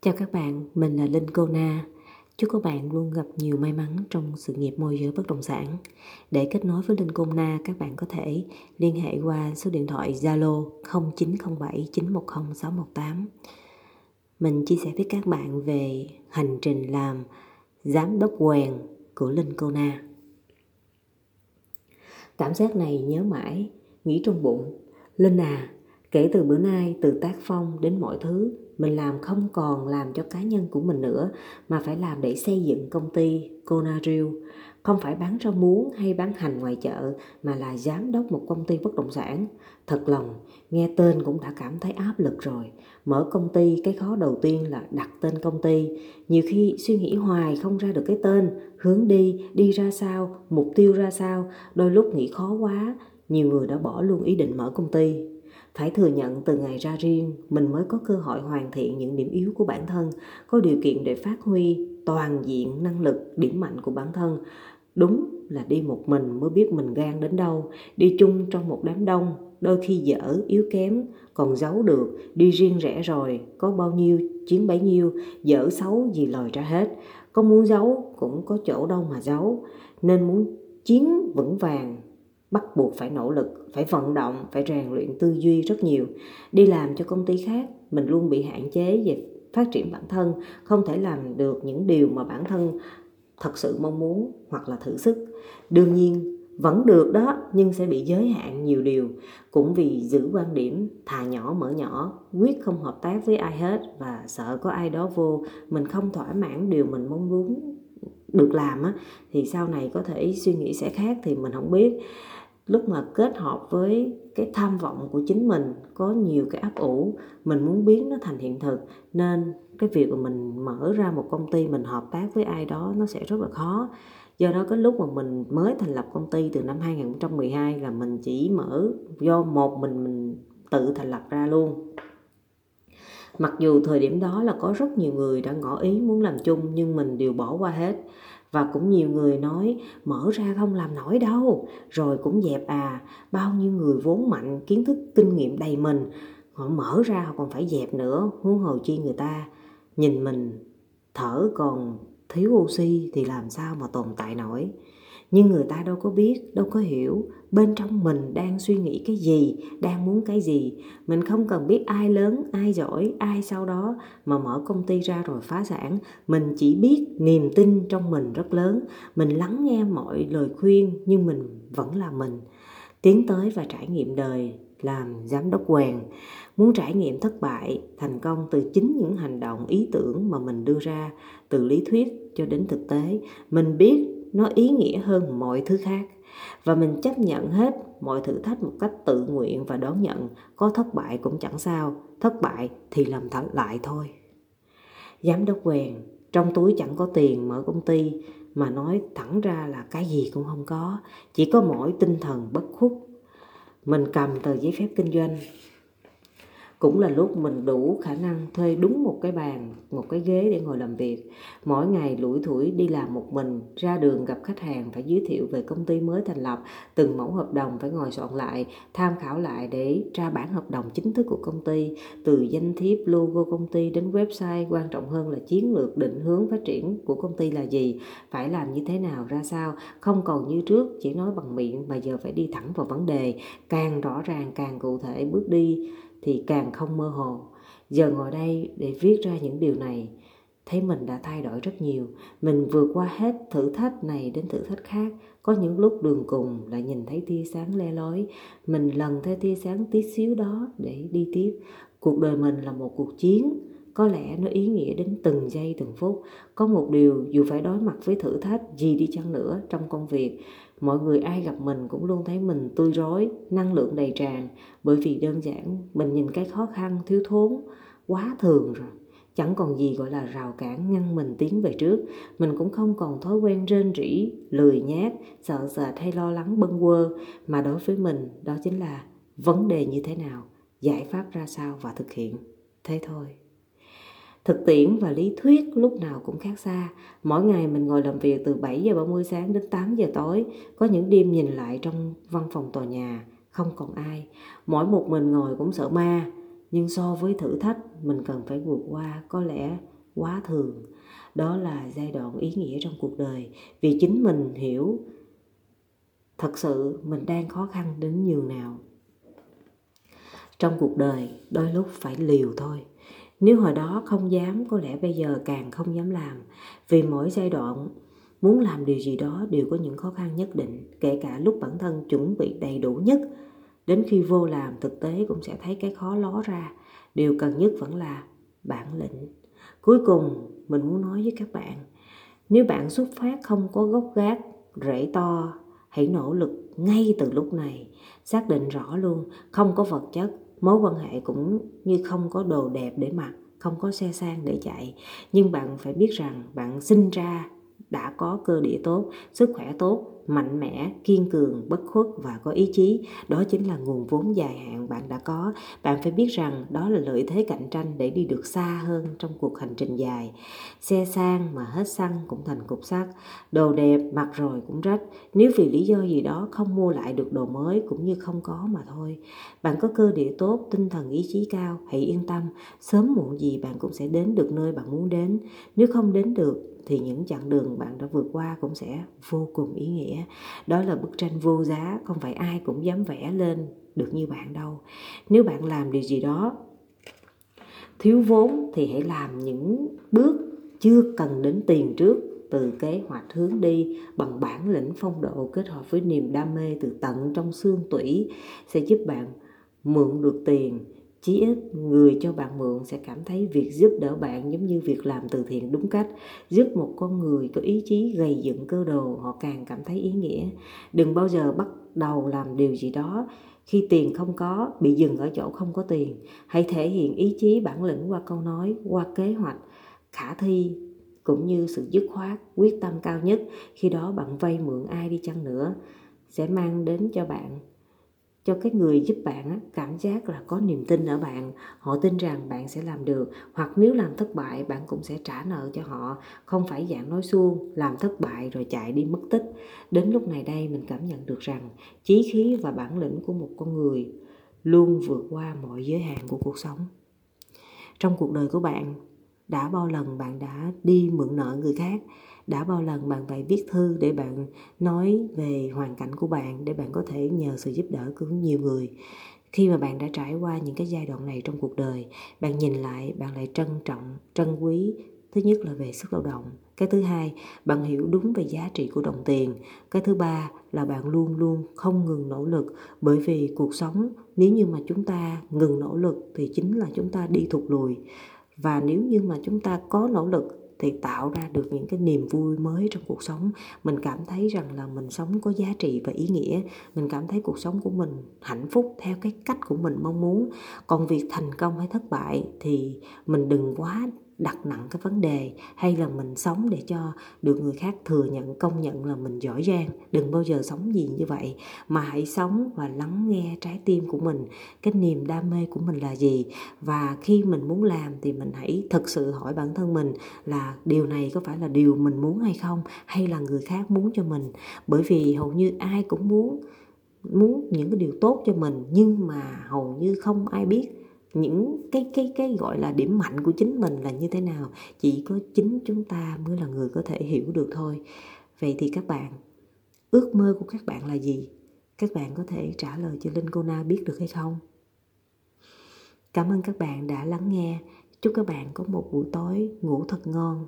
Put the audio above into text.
Chào các bạn, mình là Linh Cô Na. Chúc các bạn luôn gặp nhiều may mắn trong sự nghiệp môi giới bất động sản. Để kết nối với Linh Cô Na, các bạn có thể liên hệ qua số điện thoại Zalo 0907 910 618. Mình chia sẻ với các bạn về hành trình làm giám đốc quèn của Linh Cô Na. Cảm giác này nhớ mãi, nghĩ trong bụng. Linh à, kể từ bữa nay từ tác phong đến mọi thứ mình làm không còn làm cho cá nhân của mình nữa, mà phải làm để xây dựng công ty Conaril không phải bán rau muống hay bán hành ngoài chợ, mà là giám đốc một công ty bất động sản. Thật lòng, nghe tên cũng đã cảm thấy áp lực rồi. Mở công ty, cái khó đầu tiên là đặt tên công ty. Nhiều khi suy nghĩ hoài không ra được cái tên, hướng đi đi ra sao, mục tiêu ra sao. Đôi lúc nghĩ khó quá, nhiều người đã bỏ luôn ý định mở công ty phải thừa nhận từ ngày ra riêng, mình mới có cơ hội hoàn thiện những điểm yếu của bản thân, có điều kiện để phát huy toàn diện năng lực, điểm mạnh của bản thân. Đúng là đi một mình mới biết mình gan đến đâu, đi chung trong một đám đông, đôi khi dở, yếu kém, còn giấu được, đi riêng rẽ rồi, có bao nhiêu chiến bấy nhiêu, dở xấu gì lòi ra hết. Có muốn giấu cũng có chỗ đâu mà giấu, nên muốn chiến vững vàng bắt buộc phải nỗ lực, phải vận động, phải rèn luyện tư duy rất nhiều. Đi làm cho công ty khác, mình luôn bị hạn chế về phát triển bản thân, không thể làm được những điều mà bản thân thật sự mong muốn hoặc là thử sức. Đương nhiên, vẫn được đó, nhưng sẽ bị giới hạn nhiều điều, cũng vì giữ quan điểm, thà nhỏ mở nhỏ, quyết không hợp tác với ai hết và sợ có ai đó vô, mình không thỏa mãn điều mình mong muốn được làm á, thì sau này có thể suy nghĩ sẽ khác thì mình không biết lúc mà kết hợp với cái tham vọng của chính mình, có nhiều cái áp ủ, mình muốn biến nó thành hiện thực, nên cái việc mà mình mở ra một công ty, mình hợp tác với ai đó nó sẽ rất là khó. Do đó cái lúc mà mình mới thành lập công ty từ năm 2012 là mình chỉ mở, do một mình mình tự thành lập ra luôn. Mặc dù thời điểm đó là có rất nhiều người đã ngỏ ý muốn làm chung, nhưng mình đều bỏ qua hết và cũng nhiều người nói, mở ra không làm nổi đâu. Rồi cũng dẹp à bao nhiêu người vốn mạnh, kiến thức, kinh nghiệm đầy mình, họ mở ra họ còn phải dẹp nữa, huống hồ chi người ta nhìn mình thở còn thiếu oxy thì làm sao mà tồn tại nổi? Nhưng người ta đâu có biết, đâu có hiểu bên trong mình đang suy nghĩ cái gì, đang muốn cái gì. Mình không cần biết ai lớn, ai giỏi, ai sau đó mà mở công ty ra rồi phá sản. Mình chỉ biết niềm tin trong mình rất lớn. Mình lắng nghe mọi lời khuyên nhưng mình vẫn là mình. Tiến tới và trải nghiệm đời làm giám đốc quèn muốn trải nghiệm thất bại, thành công từ chính những hành động, ý tưởng mà mình đưa ra, từ lý thuyết cho đến thực tế. Mình biết nó ý nghĩa hơn mọi thứ khác. Và mình chấp nhận hết mọi thử thách một cách tự nguyện và đón nhận, có thất bại cũng chẳng sao, thất bại thì làm thật lại thôi. Giám đốc quèn, trong túi chẳng có tiền mở công ty, mà nói thẳng ra là cái gì cũng không có, chỉ có mỗi tinh thần bất khuất. Mình cầm tờ giấy phép kinh doanh cũng là lúc mình đủ khả năng thuê đúng một cái bàn, một cái ghế để ngồi làm việc. Mỗi ngày lủi thủi đi làm một mình, ra đường gặp khách hàng phải giới thiệu về công ty mới thành lập, từng mẫu hợp đồng phải ngồi soạn lại, tham khảo lại để ra bản hợp đồng chính thức của công ty. Từ danh thiếp, logo công ty đến website, quan trọng hơn là chiến lược định hướng phát triển của công ty là gì, phải làm như thế nào, ra sao. Không còn như trước, chỉ nói bằng miệng mà giờ phải đi thẳng vào vấn đề. Càng rõ ràng, càng cụ thể bước đi thì càng không mơ hồ. Giờ ngồi đây để viết ra những điều này, thấy mình đã thay đổi rất nhiều. Mình vượt qua hết thử thách này đến thử thách khác. Có những lúc đường cùng lại nhìn thấy tia sáng le lói. Mình lần theo tia sáng tí xíu đó để đi tiếp. Cuộc đời mình là một cuộc chiến. Có lẽ nó ý nghĩa đến từng giây, từng phút. Có một điều dù phải đối mặt với thử thách gì đi chăng nữa trong công việc mọi người ai gặp mình cũng luôn thấy mình tươi rói, năng lượng đầy tràn. Bởi vì đơn giản, mình nhìn cái khó khăn, thiếu thốn quá thường rồi. Chẳng còn gì gọi là rào cản ngăn mình tiến về trước. Mình cũng không còn thói quen rên rỉ, lười nhát, sợ sệt hay lo lắng bâng quơ. Mà đối với mình, đó chính là vấn đề như thế nào, giải pháp ra sao và thực hiện. Thế thôi. Thực tiễn và lý thuyết lúc nào cũng khác xa. Mỗi ngày mình ngồi làm việc từ 7 giờ 30 sáng đến 8 giờ tối. Có những đêm nhìn lại trong văn phòng tòa nhà, không còn ai. Mỗi một mình ngồi cũng sợ ma. nhưng so với thử thách mình cần phải vượt qua có lẽ quá thường đó là giai đoạn ý nghĩa trong cuộc đời vì chính mình hiểu thật sự mình đang khó khăn đến nhường nào trong cuộc đời đôi lúc phải liều thôi nếu hồi đó không dám, có lẽ bây giờ càng không dám làm. Vì mỗi giai đoạn, muốn làm điều gì đó đều có những khó khăn nhất định, kể cả lúc bản thân chuẩn bị đầy đủ nhất. Đến khi vô làm, thực tế cũng sẽ thấy cái khó ló ra. Điều cần nhất vẫn là bản lĩnh. Cuối cùng, mình muốn nói với các bạn, nếu bạn xuất phát không có gốc gác, rễ to, hãy nỗ lực ngay từ lúc này. Xác định rõ luôn, không có vật chất mối quan hệ cũng như không có đồ đẹp để mặc, không có xe sang để chạy. Nhưng bạn phải biết rằng bạn sinh ra đã có cơ địa tốt, sức khỏe tốt mạnh mẽ, kiên cường, bất khuất và có ý chí. Đó chính là nguồn vốn dài hạn bạn đã có. Bạn phải biết rằng đó là lợi thế cạnh tranh để đi được xa hơn trong cuộc hành trình dài. Xe sang mà hết xăng cũng thành cục sắt. Đồ đẹp, mặc rồi cũng rách. Nếu vì lý do gì đó không mua lại được đồ mới cũng như không có mà thôi. Bạn có cơ địa tốt, tinh thần ý chí cao, hãy yên tâm. Sớm muộn gì bạn cũng sẽ đến được nơi bạn muốn đến. Nếu không đến được thì những chặng đường bạn đã vượt qua cũng sẽ vô cùng ý nghĩa đó là bức tranh vô giá, không phải ai cũng dám vẽ lên được như bạn đâu. Nếu bạn làm điều gì đó thiếu vốn thì hãy làm những bước chưa cần đến tiền trước, từ kế hoạch hướng đi, bằng bản lĩnh phong độ kết hợp với niềm đam mê từ tận trong xương tủy sẽ giúp bạn mượn được tiền chí ít người cho bạn mượn sẽ cảm thấy việc giúp đỡ bạn giống như việc làm từ thiện đúng cách. Giúp một con người có ý chí gây dựng cơ đồ, họ càng cảm thấy ý nghĩa. Đừng bao giờ bắt đầu làm điều gì đó khi tiền không có, bị dừng ở chỗ không có tiền. Hãy thể hiện ý chí bản lĩnh qua câu nói, qua kế hoạch, khả thi, cũng như sự dứt khoát, quyết tâm cao nhất. Khi đó bạn vay mượn ai đi chăng nữa sẽ mang đến cho bạn cho cái người giúp bạn cảm giác là có niềm tin ở bạn, họ tin rằng bạn sẽ làm được. Hoặc nếu làm thất bại, bạn cũng sẽ trả nợ cho họ. Không phải dạng nói suông, làm thất bại rồi chạy đi mất tích. Đến lúc này đây, mình cảm nhận được rằng chí khí và bản lĩnh của một con người luôn vượt qua mọi giới hạn của cuộc sống. Trong cuộc đời của bạn, đã bao lần bạn đã đi mượn nợ người khác đã bao lần bạn phải viết thư để bạn nói về hoàn cảnh của bạn để bạn có thể nhờ sự giúp đỡ của nhiều người. Khi mà bạn đã trải qua những cái giai đoạn này trong cuộc đời, bạn nhìn lại, bạn lại trân trọng, trân quý. Thứ nhất là về sức lao động. Cái thứ hai, bạn hiểu đúng về giá trị của đồng tiền. Cái thứ ba là bạn luôn luôn không ngừng nỗ lực, bởi vì cuộc sống, nếu như mà chúng ta ngừng nỗ lực thì chính là chúng ta đi thụt lùi. Và nếu như mà chúng ta có nỗ lực thì tạo ra được những cái niềm vui mới trong cuộc sống. Mình cảm thấy rằng là mình sống có giá trị và ý nghĩa. Mình cảm thấy cuộc sống của mình hạnh phúc theo cái cách của mình mong muốn. Còn việc thành công hay thất bại thì mình đừng quá đặt nặng cái vấn đề hay là mình sống để cho được người khác thừa nhận, công nhận là mình giỏi giang. Đừng bao giờ sống gì như vậy, mà hãy sống và lắng nghe trái tim của mình. Cái niềm đam mê của mình là gì? Và khi mình muốn làm thì mình hãy thực sự hỏi bản thân mình là điều này có phải là điều mình muốn hay không, hay là người khác muốn cho mình? Bởi vì hầu như ai cũng muốn muốn những cái điều tốt cho mình, nhưng mà hầu như không ai biết những cái cái cái gọi là điểm mạnh của chính mình là như thế nào. Chỉ có chính chúng ta mới là người có thể hiểu được thôi. Vậy thì các bạn, ước mơ của các bạn là gì? Các bạn có thể trả lời cho linh cô na biết được hay không? Cảm ơn các bạn đã lắng nghe. Chúc các bạn có một buổi tối ngủ thật ngon.